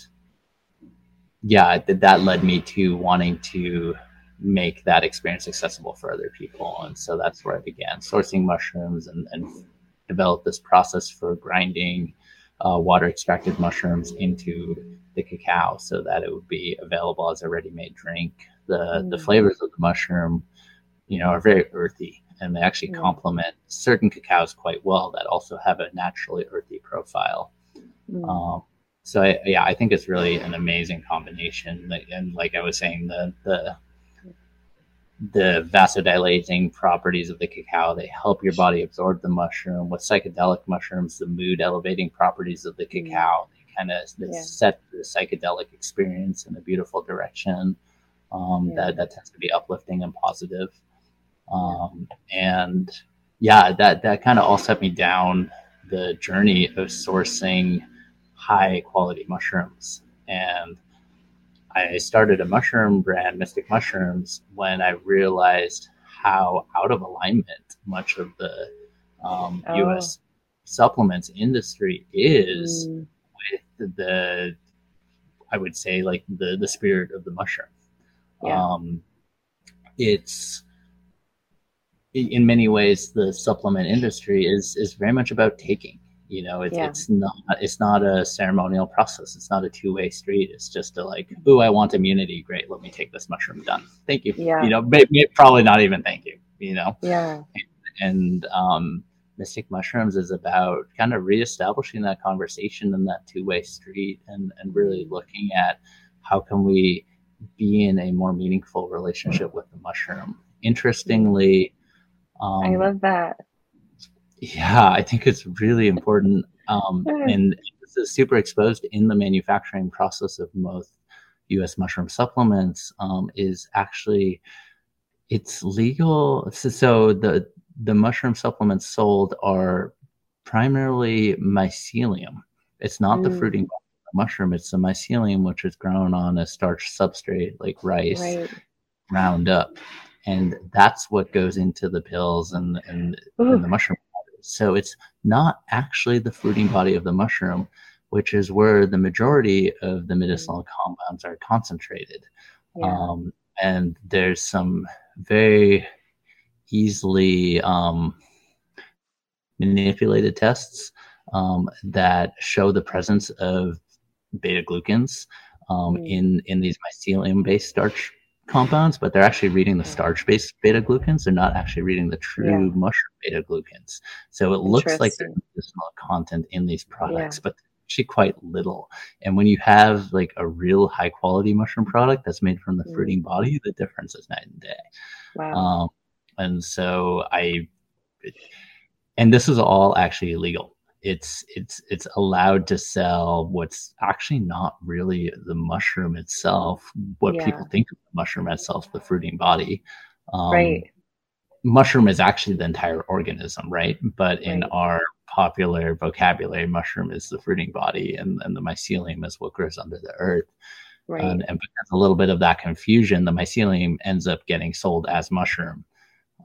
yeah, that that led me to wanting to make that experience accessible for other people. And so that's where I began sourcing mushrooms and, and developed this process for grinding uh, water extracted mushrooms into the cacao so that it would be available as a ready-made drink. The mm. the flavors of the mushroom, you know, are very earthy and they actually mm. complement certain cacaos quite well that also have a naturally earthy profile. Mm. Um, so I, yeah, I think it's really an amazing combination. And like I was saying, the the the vasodilating properties of the cacao. They help your body absorb the mushroom. With psychedelic mushrooms, the mood elevating properties of the mm. cacao, they kind of yeah. set the psychedelic experience in a beautiful direction. Um, yeah. That that tends to be uplifting and positive. Um, and yeah, that that kind of all set me down the journey of sourcing high quality mushrooms and I started a mushroom brand, Mystic Mushrooms, when I realized how out of alignment much of the um, oh. U.S. supplements industry is mm. with the, I would say, like the the spirit of the mushroom. Yeah. Um, it's in many ways the supplement industry is is very much about taking you know, it, yeah. it's not it's not a ceremonial process. It's not a two way street. It's just a like, oh, I want immunity. Great, let me take this mushroom. Done. Thank you. Yeah. You know, probably not even thank you. You know. Yeah. And, and um, Mystic Mushrooms is about kind of reestablishing that conversation and that two way street, and and really looking at how can we be in a more meaningful relationship with the mushroom. Interestingly, um, I love that yeah, I think it's really important. Um, and this is super exposed in the manufacturing process of most U.S. mushroom supplements. Um, is actually it's legal. So, so the the mushroom supplements sold are primarily mycelium. It's not mm. the fruiting mushroom. It's the mycelium, which is grown on a starch substrate like rice, right. ground up, and that's what goes into the pills and and, and the mushroom so it's not actually the fruiting body of the mushroom, which is where the majority of the medicinal compounds are concentrated. Yeah. Um, and there's some very easily um, manipulated tests um, that show the presence of beta glucans um, mm. in in these mycelium based starch compounds, but they're actually reading the starch based beta glucans. They're not actually reading the true yeah. mushroom beta glucans. So it looks like there's medicinal content in these products, yeah. but actually quite little. And when you have like a real high quality mushroom product that's made from the mm. fruiting body, the difference is night and day. Wow. Um, and so I, and this is all actually illegal. It's it's it's allowed to sell what's actually not really the mushroom itself. What yeah. people think of the mushroom itself, the fruiting body. Um, right. Mushroom is actually the entire organism, right? But in right. our popular vocabulary, mushroom is the fruiting body, and, and the mycelium is what grows under the earth. Right. and because a little bit of that confusion, the mycelium ends up getting sold as mushroom.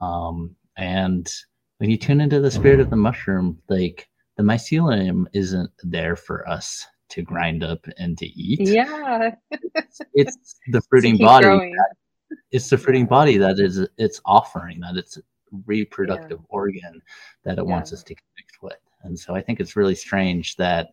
Um, and when you tune into the spirit of the mushroom, like the mycelium isn't there for us to grind up and to eat. Yeah. it's, it's the fruiting body. That, it's the fruiting yeah. body that is its offering, that it's reproductive yeah. organ that it yeah. wants us to connect with. And so I think it's really strange that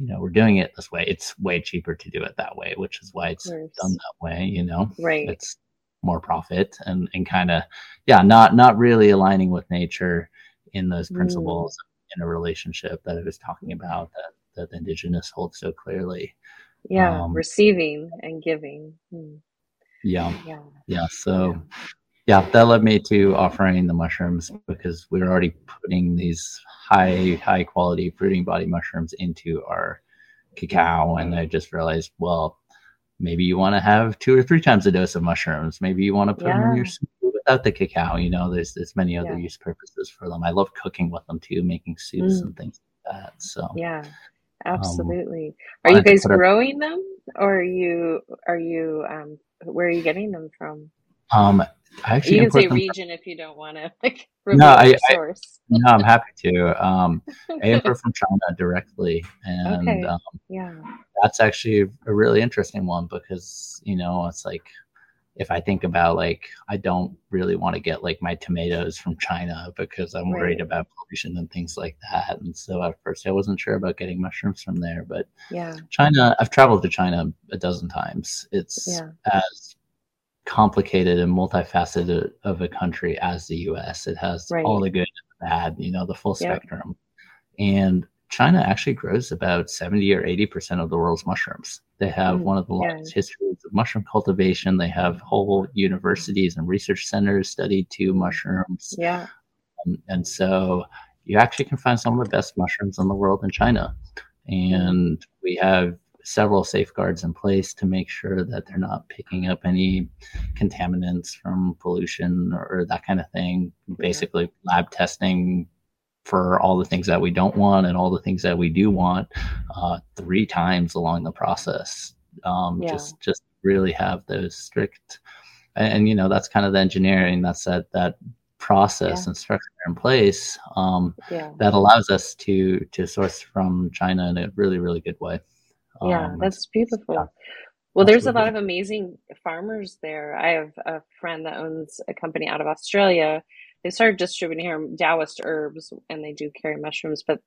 you know we're doing it this way. It's way cheaper to do it that way, which is why it's done that way. You know, right? It's more profit and and kind of yeah, not not really aligning with nature in those mm. principles mm. In a relationship that I was talking about that that the indigenous holds so clearly. Yeah, um, receiving and giving. Mm. Yeah, yeah, yeah. So. Yeah yeah, that led me to offering the mushrooms because we're already putting these high, high quality fruiting body mushrooms into our cacao. And I just realized, well, maybe you want to have two or three times a dose of mushrooms. Maybe you want to put yeah. them in your soup without the cacao. You know, there's there's many other yeah. use purposes for them. I love cooking with them too, making soups mm. and things like that. So yeah, absolutely. Um, are you guys growing them, or are you are you um, where are you getting them from? Um, I actually you can say region if you don't want to like no, I, source. I, no, I'm happy to. Um, I import from China directly, and okay. um, yeah, that's actually a really interesting one because you know it's like if I think about like I don't really want to get like my tomatoes from China because I'm right. worried about pollution and things like that. And so at first I wasn't sure about getting mushrooms from there, but yeah, China. I've traveled to China a dozen times. It's yeah. as complicated and multifaceted of a country as the US. It has right. all the good and the bad, you know, the full yep. spectrum. And China actually grows about 70 or 80% of the world's mushrooms. They have mm, one of the yeah. longest histories of mushroom cultivation. They have whole universities and research centers studied to mushrooms. Yeah. Um, and so you actually can find some of the best mushrooms in the world in China. And we have several safeguards in place to make sure that they're not picking up any contaminants from pollution or, that kind of thing. Basically, lab testing for all the things that we don't want and all the things that we do want uh, three times along the process. Um, yeah. Just just really have those strict, and, and, you know that's kind of the engineering. That's that that process yeah. and structure in place um, yeah. that allows us to to source from China in a really really good way. Yeah, um, that's beautiful. Yeah, well, there's a lot of amazing farmers there. I have a friend that owns a company out of Australia. They started distributing here Taoist herbs, and they do carry mushrooms, but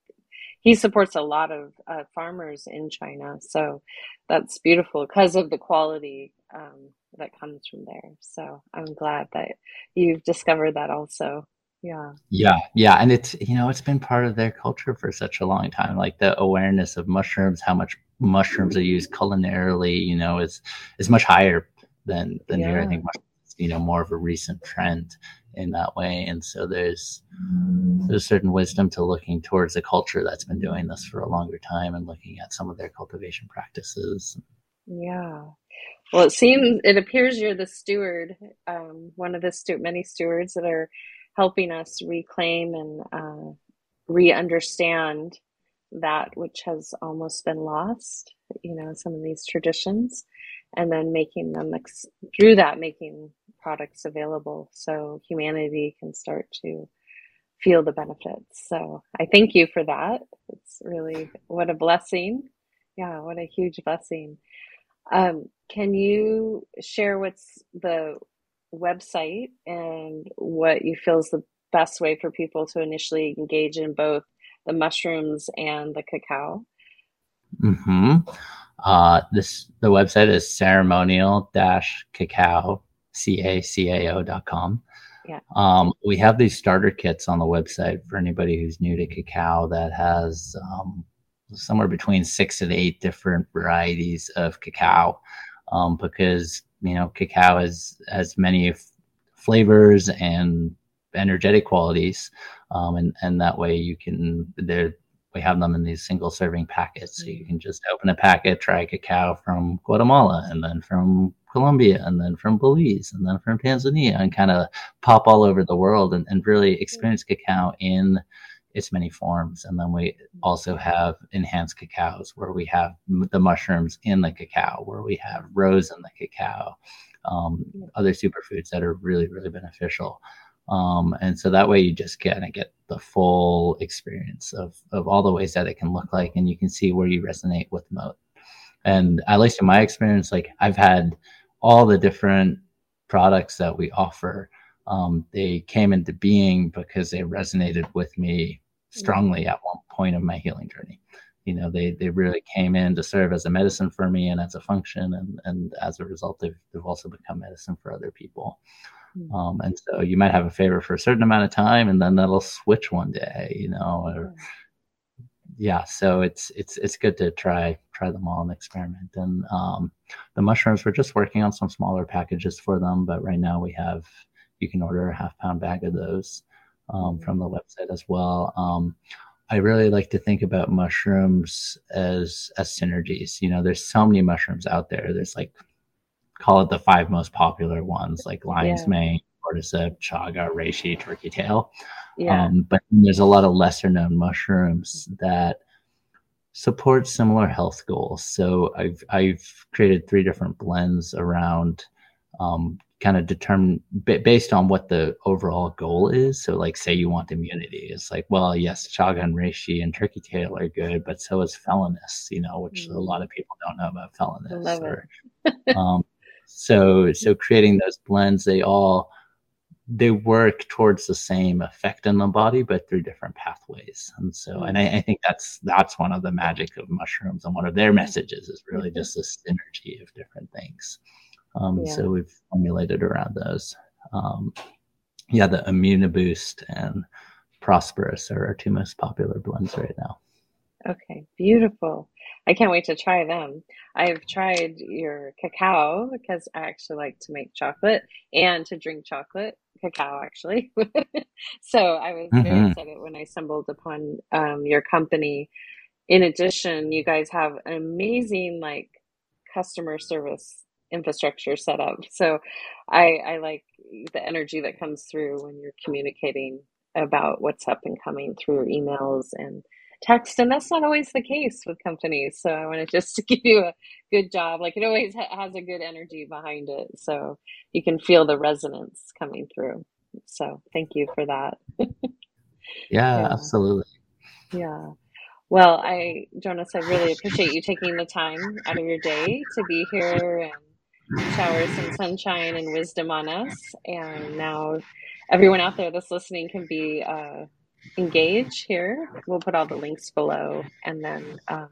he supports a lot of uh, farmers in China. So that's beautiful because of the quality um, that comes from there. So I'm glad that you've discovered that also. Yeah. Yeah. Yeah. And it's, you know, it's been part of their culture for such a long time. Like the awareness of mushrooms, how much mushrooms are used culinarily, you know, is is much higher than than yeah. here. I think mushrooms, you know, more of a recent trend in that way. And so there's there's certain wisdom to looking towards a culture that's been doing this for a longer time and looking at some of their cultivation practices. Yeah. Well, it seems it appears you're the steward, um, one of the stu- many stewards that are helping us reclaim and uh, re-understand that which has almost been lost you know some of these traditions and then making them ex- through that making products available so humanity can start to feel the benefits so i thank you for that it's really what a blessing yeah what a huge blessing um, can you share what's the website and what you feel is the best way for people to initially engage in both the mushrooms and the cacao? Hmm. Uh, this the website is ceremonial dash cacao c a c a o dot com. Yeah. Um, we have these starter kits on the website for anybody who's new to cacao that has um, somewhere between six and eight different varieties of cacao um, because you know cacao has has many f- flavors and energetic qualities um, and and that way you can there we have them in these single serving packets. So you mm-hmm. can just open a packet try cacao from guatemala and then from colombia and then from belize and then from tanzania and kind of pop all over the world and, and really mm-hmm. experience cacao in its many forms. And then we mm-hmm. also have enhanced cacaos where we have the mushrooms in the cacao, where we have rose in the cacao, um, other superfoods that are really, really beneficial. Um, and so that way you just kind of get the full experience of, of all the ways that it can look like, and you can see where you resonate with moat. And at least in my experience, like I've had all the different products that we offer um, they came into being because they resonated with me strongly at one point of my healing journey. You know, they they really came in to serve as a medicine for me and as a function, and and as a result, they've they've also become medicine for other people. Mm-hmm. Um, and so you might have a favorite for a certain amount of time, and then that'll switch one day. You know, or, yeah. So it's it's it's good to try try them all and experiment. And um, the mushrooms, we're just working on some smaller packages for them, but right now we have you can order a half pound bag of those um, mm-hmm. from the website as well. Um, I really like to think about mushrooms as as synergies. You know, there's so many mushrooms out there. There's like call it the five most popular ones, like lion's yeah. mane, cordyceps, chaga, reishi, turkey tail. Yeah. Um, but there's a lot of lesser known mushrooms that support similar health goals. So I've I've created three different blends around um, kind of determine based on what the overall goal is. So, like, say you want immunity, it's like, well, yes, chaga and reishi and turkey tail are good, but so is Phellinus, you know, which mm. a lot of people don't know about Phellinus. Or, um, so, so creating those blends, they all they work towards the same effect in the body, but through different pathways. And so, and I, I think that's that's one of the magic of mushrooms, and one of their messages is really just the synergy of different things. Um, yeah. So we've formulated around those. Um, yeah, the Immuniboost and Prosperous are our two most popular blends right now. Okay, beautiful. I can't wait to try them. I've tried your cacao because I actually like to make chocolate and to drink chocolate cacao actually. so I was mm-hmm. very excited when I stumbled upon um, your company. In addition, you guys have an amazing like customer service infrastructure set up. So I, I like the energy that comes through when you're communicating about what's up and coming through emails and text. And that's not always the case with companies. So I just to give you a good job. Like it always ha- has a good energy behind it. So you can feel the resonance coming through. So thank you for that. yeah, yeah, absolutely. Yeah. Well, I, Jonas, I really appreciate you taking the time out of your day to be here and shower some sunshine and wisdom on us. And now everyone out there that's listening can be uh, engaged here. We'll put all the links below. And then um,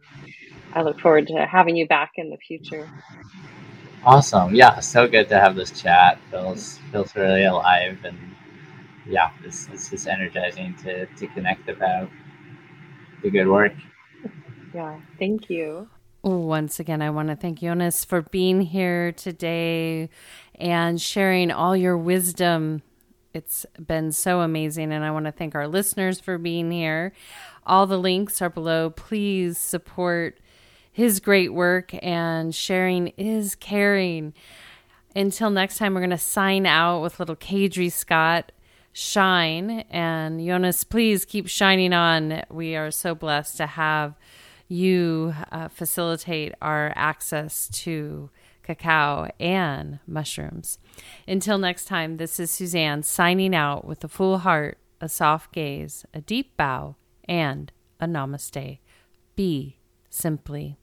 I look forward to having you back in the future. Awesome. Yeah, so good to have this chat. Feels feels really alive and yeah, this, this is energizing to, to connect about the good work. Yeah, thank you. Once again, I want to thank Jonas for being here today and sharing all your wisdom. It's been so amazing, and I want to thank our listeners for being here. All the links are below. Please support his great work, and sharing is caring. Until next time, we're going to sign out with little Kadri Scott shine. And Jonas, please keep shining on. We are so blessed to have you uh, facilitate our access to cacao and mushrooms. Until next time, this is Suzanne signing out with a full heart, a soft gaze, a deep bow, and a namaste. Be simply.